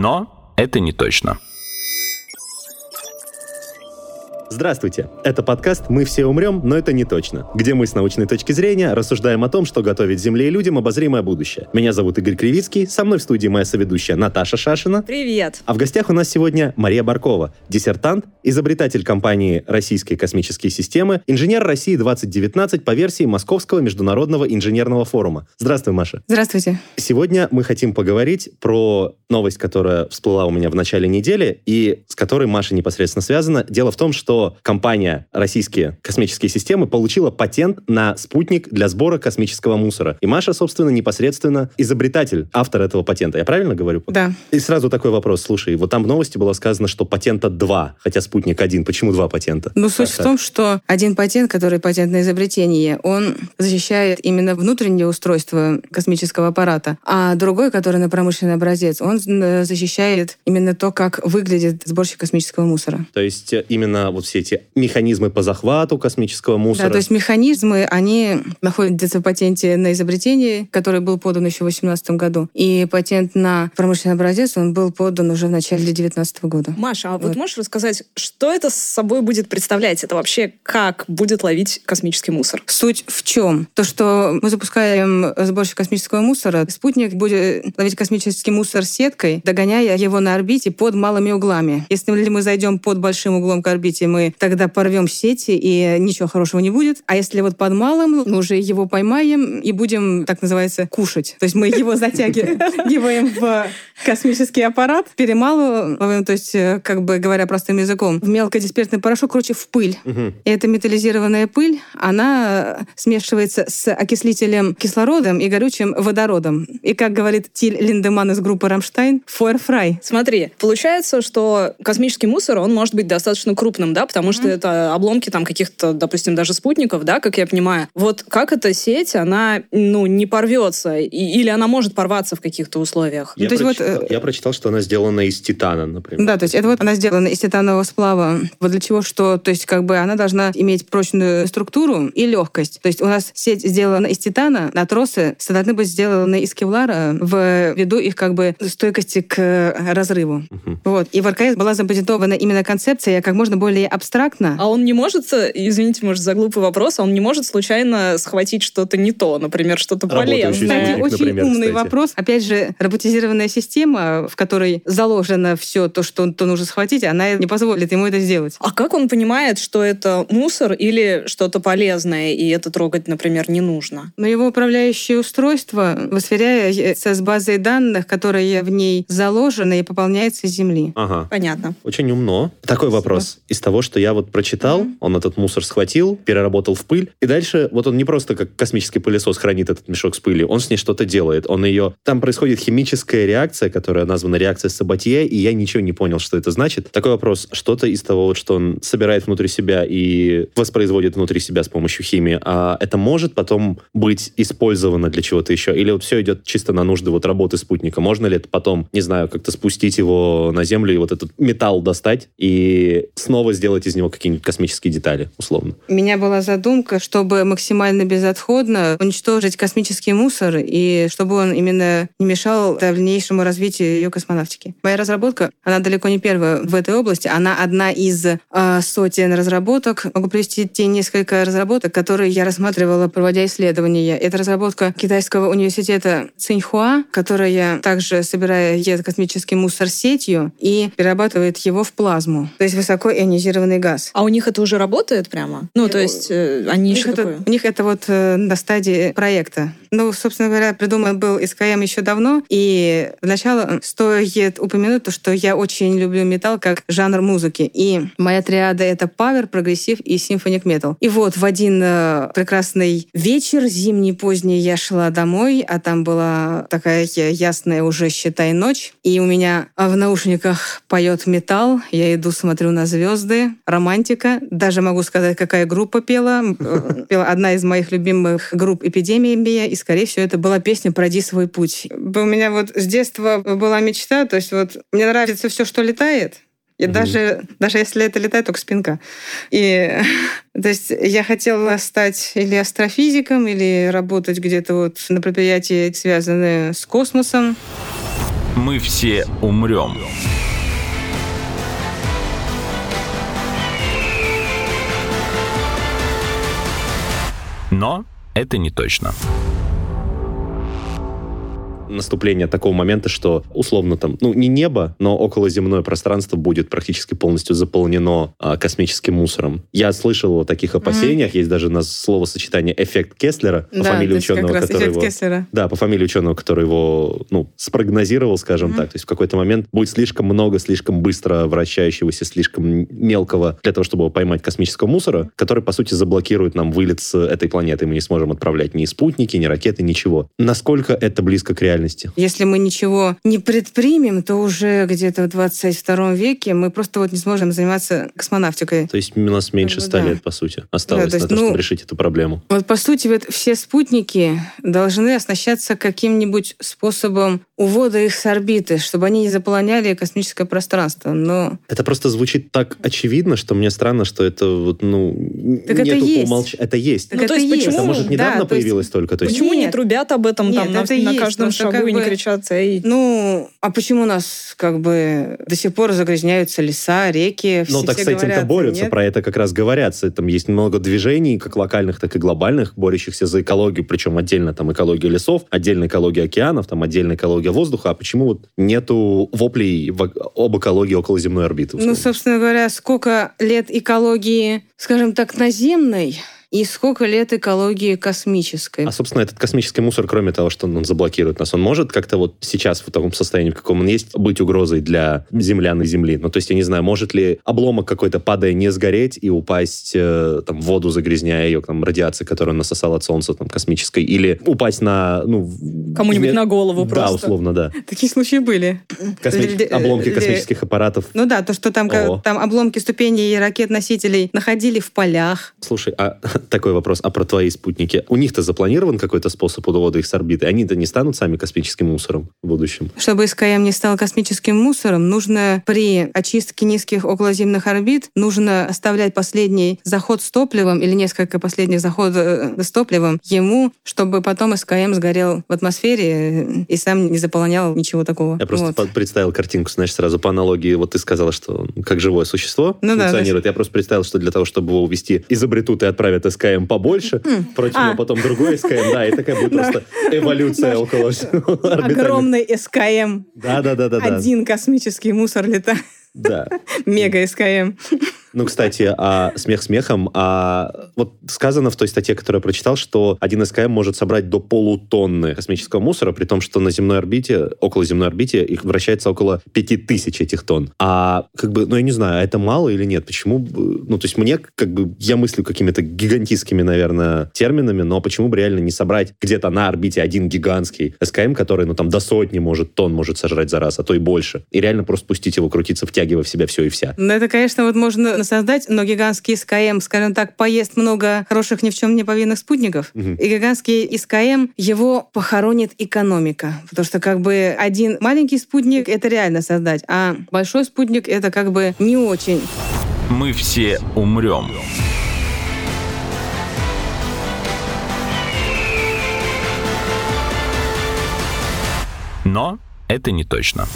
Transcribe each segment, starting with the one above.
Но это не точно. Здравствуйте! Это подкаст «Мы все умрем, но это не точно», где мы с научной точки зрения рассуждаем о том, что готовит Земле и людям обозримое будущее. Меня зовут Игорь Кривицкий, со мной в студии моя соведущая Наташа Шашина. Привет! А в гостях у нас сегодня Мария Баркова, диссертант, изобретатель компании «Российские космические системы», инженер России 2019 по версии Московского международного инженерного форума. Здравствуй, Маша. Здравствуйте. Сегодня мы хотим поговорить про новость, которая всплыла у меня в начале недели и с которой Маша непосредственно связана. Дело в том, что компания «Российские космические системы» получила патент на спутник для сбора космического мусора. И Маша, собственно, непосредственно изобретатель, автор этого патента. Я правильно говорю? Да. И сразу такой вопрос. Слушай, вот там в новости было сказано, что патента два, хотя спутник один. Почему два патента? Ну, суть Как в так? том, что один патент, который патент на изобретение, он защищает именно внутреннее устройство космического аппарата, а другой, который на промышленный образец, он э, защищает именно то, как выглядит сборщик космического мусора. То есть э, именно вот все эти механизмы по захвату космического мусора. Да, то есть механизмы, они находятся в патенте на изобретение, который был подан еще в 2018 году. И патент на промышленный образец, он был подан уже в начале 2019 года. Маша, а вот Вот. можешь рассказать, что это с собой будет представлять? Это вообще как будет ловить космический мусор? Суть в чем? То, что мы запускаем сборщик космического мусора, спутник будет ловить космический мусор сеткой, догоняя его на орбите под малыми углами. Если мы зайдем под большим углом к орбите, мы тогда порвем сети, и ничего хорошего не будет. А если вот под малым, мы уже его поймаем и будем, так называется, кушать. То есть мы его затягиваем в космический аппарат, перемалываем, то есть, э, как бы говоря простым языком, в мелкодисперсный порошок, короче, в пыль. И эта металлизированная пыль, она смешивается с окислителем кислородом и горючим водородом. И, как говорит Тиль Линдеман из группы «Рамштайн», фойерфрай. Смотри, получается, что космический мусор, он может быть достаточно крупным, да, потому что это обломки там каких-то, допустим, даже спутников, да, как я понимаю. Вот как эта сеть, она, ну, не порвется? И- или она может порваться в каких-то условиях? Я, Ну, то есть вот, прочитал, э, я прочитал, что она сделана из титана, например. Да, то есть это вот она сделана из титанового сплава. Вот для чего что? То есть как бы она должна иметь прочную структуру и легкость. То есть у нас сеть сделана из титана, а тросы должны быть сделаны из кевлара в виду их как бы стойкости к разрыву. Мгм. Вот. И в РКС была запатентована именно концепция как можно более абстрактно. А он не может, э, извините, может, за глупый вопрос, а он не может случайно схватить что-то не то, например, что-то полезное. Кстати, очень например, умный кстати. вопрос. Опять же, роботизированная система, в которой заложено все то, что он то нужно схватить, она не позволит ему это сделать. А как он понимает, что это мусор или что-то полезное, и это трогать, например, не нужно? Но его управляющее устройство, сверяется с базой данных, которая в ней заложена и пополняется из Земли. Ага. Понятно. Очень умно. Такой вопрос. Из того, что я вот прочитал, он этот мусор схватил, переработал в пыль, и дальше вот он не просто как космический пылесос хранит этот мешок с пылью, он с ней что-то делает. Он ее... Там происходит химическая реакция, которая названа реакция Сабатье, и я ничего не понял, что это значит. Такой вопрос. Что-то из того, вот, что он собирает внутри себя и воспроизводит внутри себя с помощью химии, а это может потом быть использовано для чего-то еще? Или вот все идет чисто на нужды вот работы спутника? Можно ли это потом, не знаю, как-то спустить его на Землю и вот этот металл достать и снова сделать из него какие-нибудь космические детали, условно? У меня была задумка, чтобы максимально безотходно уничтожить космический мусор и чтобы он именно не мешал дальнейшему развитию ее космонавтики. Моя разработка, она далеко не первая в этой области, она одна из э, сотен разработок. Могу привести те несколько разработок, которые я рассматривала, проводя исследования. Это разработка китайского университета Циньхуа, которая также собирает космический мусор сетью и перерабатывает его в плазму, то есть высокоионизированный газ. А у них это уже работает прямо? Ну, то есть э, они У них, еще это, такое... у них это вот э, на стадии проекта. Ну, собственно говоря, придуман был СКМ еще давно, и сначала стоит упомянуть то, что я очень люблю металл как жанр музыки, и моя триада — это power, progressive и symphonic metal. И вот в один э, прекрасный вечер, зимний поздний, я шла домой, а там была такая ясная уже, считай, ночь, и у меня в наушниках поет металл, я иду, смотрю на звезды, романтика, даже могу сказать, какая группа пела, э, пела одна из моих любимых групп «Эпидемия», скорее всего, это была песня «Пройди свой путь». У меня вот с детства была мечта, то есть вот мне нравится все, что летает, и mm даже, даже если это летает, только спинка. И то есть я хотела стать или астрофизиком, или работать где-то вот на предприятии, связанные с космосом. Мы все умрем. Но это не точно наступление такого момента, что условно там, ну, не небо, но околоземное пространство будет практически полностью заполнено а, космическим мусором. Я слышал о таких опасениях, mm-hmm. есть даже на словосочетание эффект Кеслера по да, фамилии ученого, который его... Кеслера. Да, по фамилии ученого, который его, ну, спрогнозировал, скажем mm-hmm. так. То есть в какой-то момент будет слишком много, слишком быстро вращающегося, слишком мелкого для того, чтобы поймать космического мусора, который, по сути, заблокирует нам вылет с этой планеты. Мы не сможем отправлять ни спутники, ни ракеты, ничего. Насколько это близко к реальности? Реальности. Если мы ничего не предпримем, то уже где-то в 22 веке мы просто вот не сможем заниматься космонавтикой. То есть у нас меньше ста да. лет, по сути, осталось да, то есть, на то, ну, чтобы решить эту проблему. Вот, по сути, вот все спутники должны оснащаться каким-нибудь способом увода их с орбиты, чтобы они не заполоняли космическое пространство. Но... Это просто звучит так очевидно, что мне странно, что это вот, ну, так это есть. Умолч... Это есть. Так ну, это то есть есть. Это, может, недавно да, появилось есть... только? То есть... Почему Нет. не трубят об этом Нет, там на, на каждом шагу как и не кричат «Эй!» Ну, а почему у нас как бы до сих пор загрязняются леса, реки? Ну, так с этим-то борются, нет? про это как раз говорятся. Там есть много движений, как локальных, так и глобальных, борющихся за экологию, причем отдельно там экология лесов, отдельно экология океанов, там отдельно экология воздуха. А почему вот нету воплей в, об экологии околоземной орбиты? Условно? Ну, собственно говоря, сколько лет экологии, скажем так, наземной, и сколько лет экологии космической. А, собственно, этот космический мусор, кроме того, что он заблокирует нас, он может как-то вот сейчас в таком состоянии, в каком он есть, быть угрозой для землян и Земли? Ну, то есть, я не знаю, может ли обломок какой-то, падая, не сгореть и упасть э, там, в воду, загрязняя ее, там, радиацией, которую он насосал от Солнца, там, космической, или упасть на, ну... Кому-нибудь на голову да, просто. Да, условно, да. Такие случаи были. Косми... Обломки космических аппаратов. Ну да, то, что там, там обломки ступеней ракет-носителей находили в полях. Слушай, а такой вопрос, а про твои спутники? У них-то запланирован какой-то способ увода их с орбиты? Они-то не станут сами космическим мусором в будущем? Чтобы СКМ не стал космическим мусором, нужно при очистке низких околоземных орбит нужно оставлять последний заход с топливом или несколько последних заходов э, с топливом ему, чтобы потом СКМ сгорел в атмосфере и сам не заполонял ничего такого. Я просто вот. представил картинку, знаешь, сразу по аналогии. Вот ты сказала, что как живое существо ну, функционирует. Да, Я просто представил, что для того, чтобы его увести, изобретут и отправят СКМ побольше, против а. потом другой СКМ, да, и такая будет просто эволюция около Огромный СКМ. Да-да-да. Один космический мусор летает. Да. Мега СКМ. Ну, кстати, а смех смехом, а вот сказано в той статье, которую я прочитал, что один СКМ может собрать до полутонны космического мусора, при том, что на земной орбите, около земной орбите, их вращается около пяти тысяч этих тонн. А как бы, ну, я не знаю, а это мало или нет? Почему? Ну, то есть мне, как бы, я мыслю какими-то гигантистскими, наверное, терминами, но почему бы реально не собрать где-то на орбите один гигантский СКМ, который, ну, там, до сотни может тонн может сожрать за раз, а то и больше. И реально просто пустить его крутиться, втягивая в себя все и вся. Ну, это, конечно, вот можно создать, но гигантский СКМ, скажем так, поест много хороших ни в чем не повинных спутников. Угу. И гигантский СКМ, его похоронит экономика. Потому что как бы один маленький спутник — это реально создать, а большой спутник — это как бы не очень. Мы все умрем. Но это не точно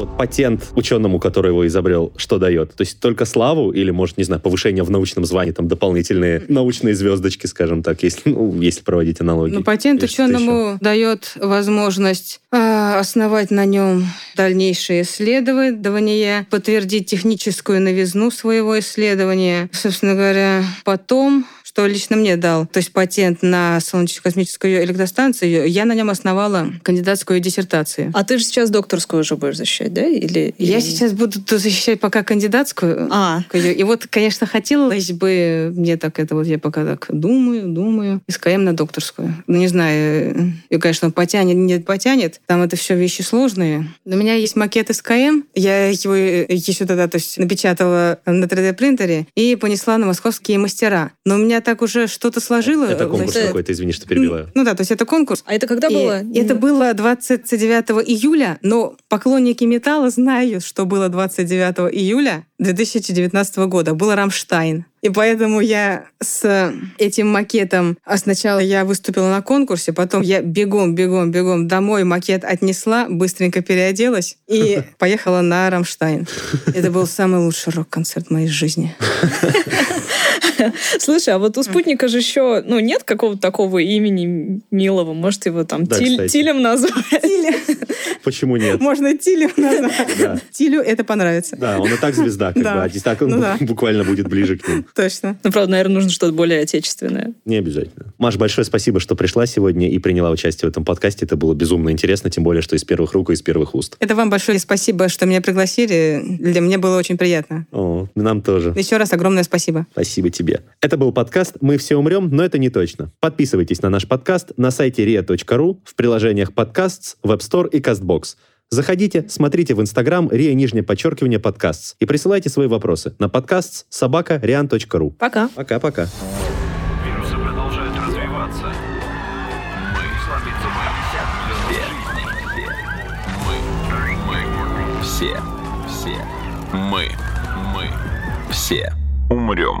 вот патент ученому, который его изобрел, что дает? То есть только славу или, может, не знаю, повышение в научном звании, там дополнительные научные звездочки, скажем так, если, ну, если проводить аналогии. Ну, патент ученому дает возможность э, основать на нем дальнейшие исследования, подтвердить техническую новизну своего исследования. Собственно говоря, потом что лично мне дал, то есть патент на солнечно-космическую электростанцию, я на нем основала кандидатскую диссертацию. А ты же сейчас докторскую уже будешь защищать, да? Или, Я или- сейчас буду защищать пока кандидатскую. А, И вот, конечно, хотелось бы, мне так это вот, я пока так думаю, думаю, СКМ на докторскую. Ну, не знаю, и, конечно, потянет, не потянет, там это все вещи сложные. У меня есть макет СКМ, я его еще тогда, то есть, напечатала на 3D-принтере и понесла на московские мастера. Но у меня так уже что-то сложилось. Это конкурс это- какой-то, извини, что перебиваю. Ну да, то есть это конкурс. а это когда И было? Это было 29 июля, но поклонники металла знают, что было 29 июля 2019 года. Был Рамштайн. И поэтому я с этим макетом... А сначала я выступила на конкурсе, потом я бегом, бегом, бегом домой макет отнесла, быстренько переоделась и поехала на Рамштайн. Это был самый лучший рок-концерт в моей жизни. Слушай, а вот у спутника же еще, ну, нет какого-то такого имени милого, может, его там Да, Тиль-. Тилем назвать? Почему нет? Можно Тилю назвать. Да. Тилю это понравится. Да, он и так звезда, как бы, а так он Ну буквально будет ближе к ним. Точно. Ну, правда, наверное, нужно что-то более отечественное. Не обязательно. Маш, большое спасибо, что пришла сегодня и приняла участие в этом подкасте. Это было безумно интересно, тем более, что из первых рук и из первых уст. Это вам большое спасибо, что меня пригласили. Для меня было очень приятно. О, нам тоже. Еще раз огромное спасибо. Спасибо тебе. Это был подкаст «Мы все умрем, но это не точно». Подписывайтесь на наш подкаст на сайте ria.ru, в приложениях подкастс, Web Store и CastBox. Заходите, смотрите в Инстаграм ria нижнее подчеркивание подкастс и присылайте свои вопросы на подкастс собака rian.ru. Пока. Пока-пока. Вирусы продолжают развиваться. Мы слабится Мы. Все. Все. Мы. Мы. Все. Умрем.